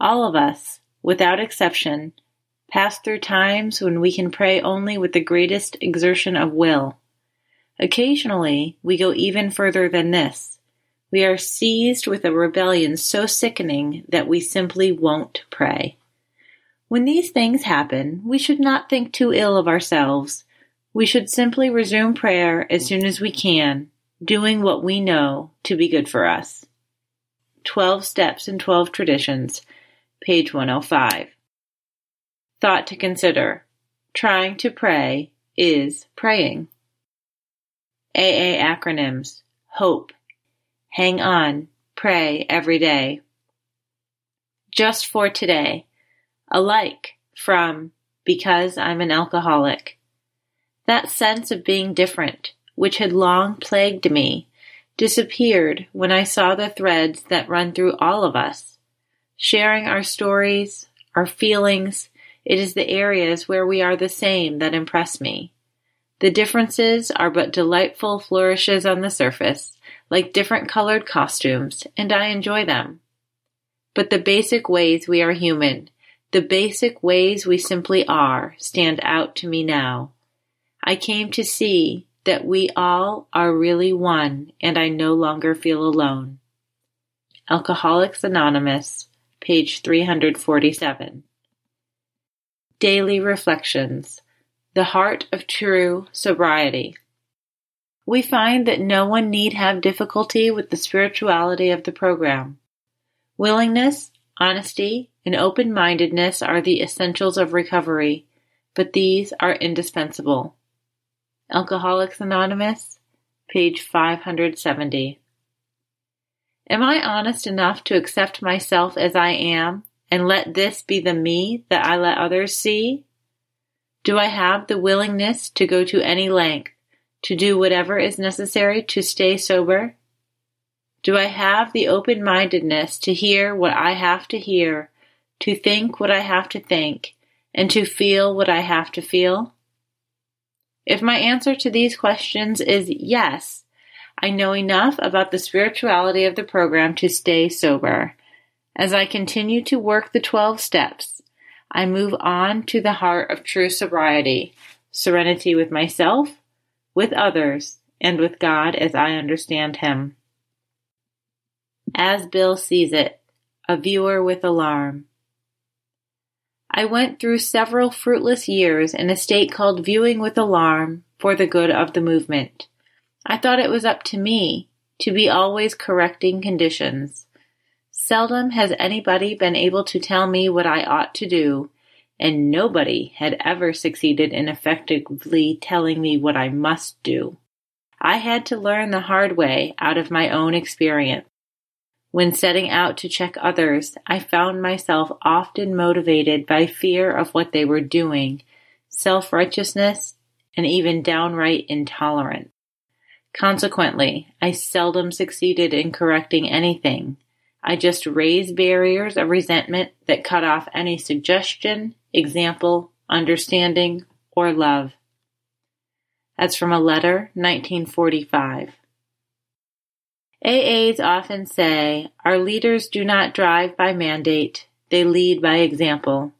all of us, without exception, pass through times when we can pray only with the greatest exertion of will. Occasionally, we go even further than this. We are seized with a rebellion so sickening that we simply won't pray. When these things happen, we should not think too ill of ourselves. We should simply resume prayer as soon as we can, doing what we know to be good for us. Twelve Steps and Twelve Traditions page 105. Thought to consider. Trying to pray is praying. AA acronyms. HOPE. Hang on. Pray every day. Just for today. Alike from Because I'm an Alcoholic. That sense of being different, which had long plagued me, disappeared when I saw the threads that run through all of us sharing our stories, our feelings. It is the areas where we are the same that impress me. The differences are but delightful flourishes on the surface, like different colored costumes, and I enjoy them. But the basic ways we are human, the basic ways we simply are, stand out to me now. I came to see that we all are really one, and I no longer feel alone. Alcoholics Anonymous, page 347. Daily Reflections The Heart of True Sobriety. We find that no one need have difficulty with the spirituality of the program. Willingness, honesty, and open mindedness are the essentials of recovery, but these are indispensable. Alcoholics Anonymous, page 570. Am I honest enough to accept myself as I am and let this be the me that I let others see? Do I have the willingness to go to any length, to do whatever is necessary to stay sober? Do I have the open mindedness to hear what I have to hear, to think what I have to think, and to feel what I have to feel? If my answer to these questions is yes, I know enough about the spirituality of the program to stay sober. As I continue to work the 12 steps, I move on to the heart of true sobriety, serenity with myself, with others, and with God as I understand Him. As Bill sees it, a viewer with alarm. I went through several fruitless years in a state called viewing with alarm for the good of the movement. I thought it was up to me to be always correcting conditions. Seldom has anybody been able to tell me what I ought to do, and nobody had ever succeeded in effectively telling me what I must do. I had to learn the hard way out of my own experience. When setting out to check others, I found myself often motivated by fear of what they were doing, self righteousness, and even downright intolerance. Consequently, I seldom succeeded in correcting anything. I just raised barriers of resentment that cut off any suggestion, example, understanding, or love. That's from a letter, 1945. AAs often say, Our leaders do not drive by mandate, they lead by example.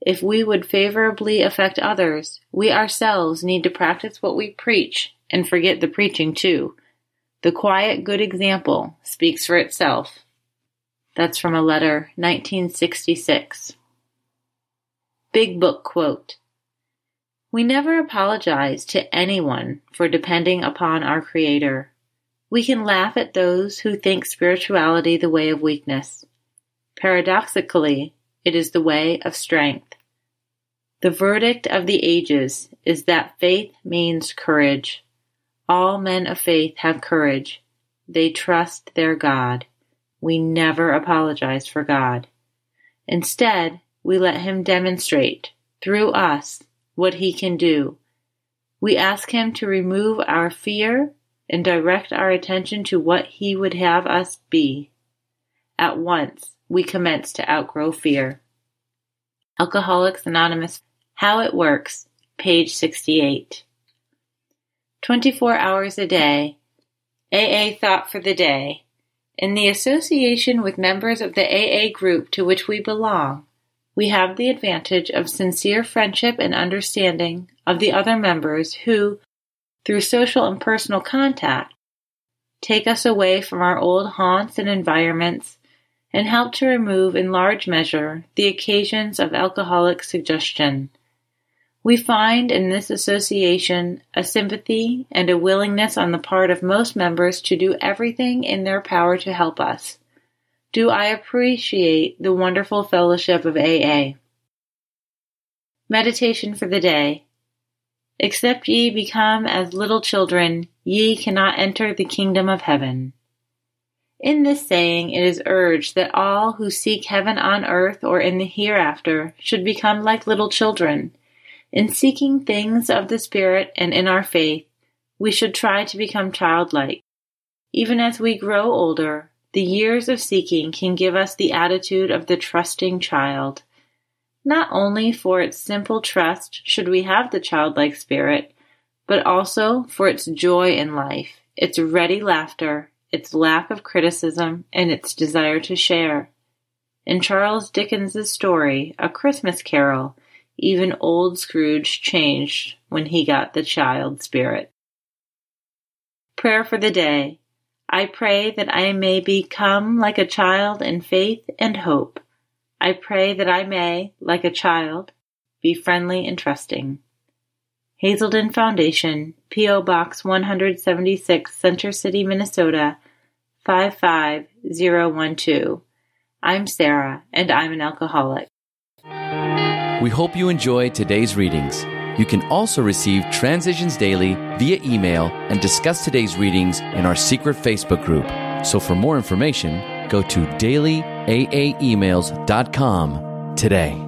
If we would favorably affect others, we ourselves need to practice what we preach and forget the preaching too. The quiet good example speaks for itself. That's from a letter, 1966. Big Book quote. We never apologize to anyone for depending upon our Creator. We can laugh at those who think spirituality the way of weakness. Paradoxically, it is the way of strength. The verdict of the ages is that faith means courage. All men of faith have courage. They trust their God. We never apologize for God. Instead, we let Him demonstrate, through us, what He can do. We ask Him to remove our fear and direct our attention to what He would have us be. At once, we commence to outgrow fear. Alcoholics Anonymous How It Works, page 68. 24 hours a day. AA Thought for the Day. In the association with members of the AA group to which we belong, we have the advantage of sincere friendship and understanding of the other members who, through social and personal contact, take us away from our old haunts and environments and help to remove in large measure the occasions of alcoholic suggestion. We find in this association a sympathy and a willingness on the part of most members to do everything in their power to help us. Do I appreciate the wonderful fellowship of AA? Meditation for the day. Except ye become as little children, ye cannot enter the kingdom of heaven. In this saying, it is urged that all who seek heaven on earth or in the hereafter should become like little children. In seeking things of the Spirit and in our faith, we should try to become childlike. Even as we grow older, the years of seeking can give us the attitude of the trusting child. Not only for its simple trust should we have the childlike spirit, but also for its joy in life, its ready laughter, its lack of criticism, and its desire to share. In Charles Dickens's story, A Christmas Carol, even old Scrooge changed when he got the child spirit. Prayer for the day. I pray that I may become like a child in faith and hope. I pray that I may, like a child, be friendly and trusting. Hazelden Foundation, P.O. Box 176, Center City, Minnesota 55012. I'm Sarah, and I'm an alcoholic. We hope you enjoy today's readings. You can also receive Transitions Daily via email and discuss today's readings in our secret Facebook group. So for more information, go to dailyaaemails.com today.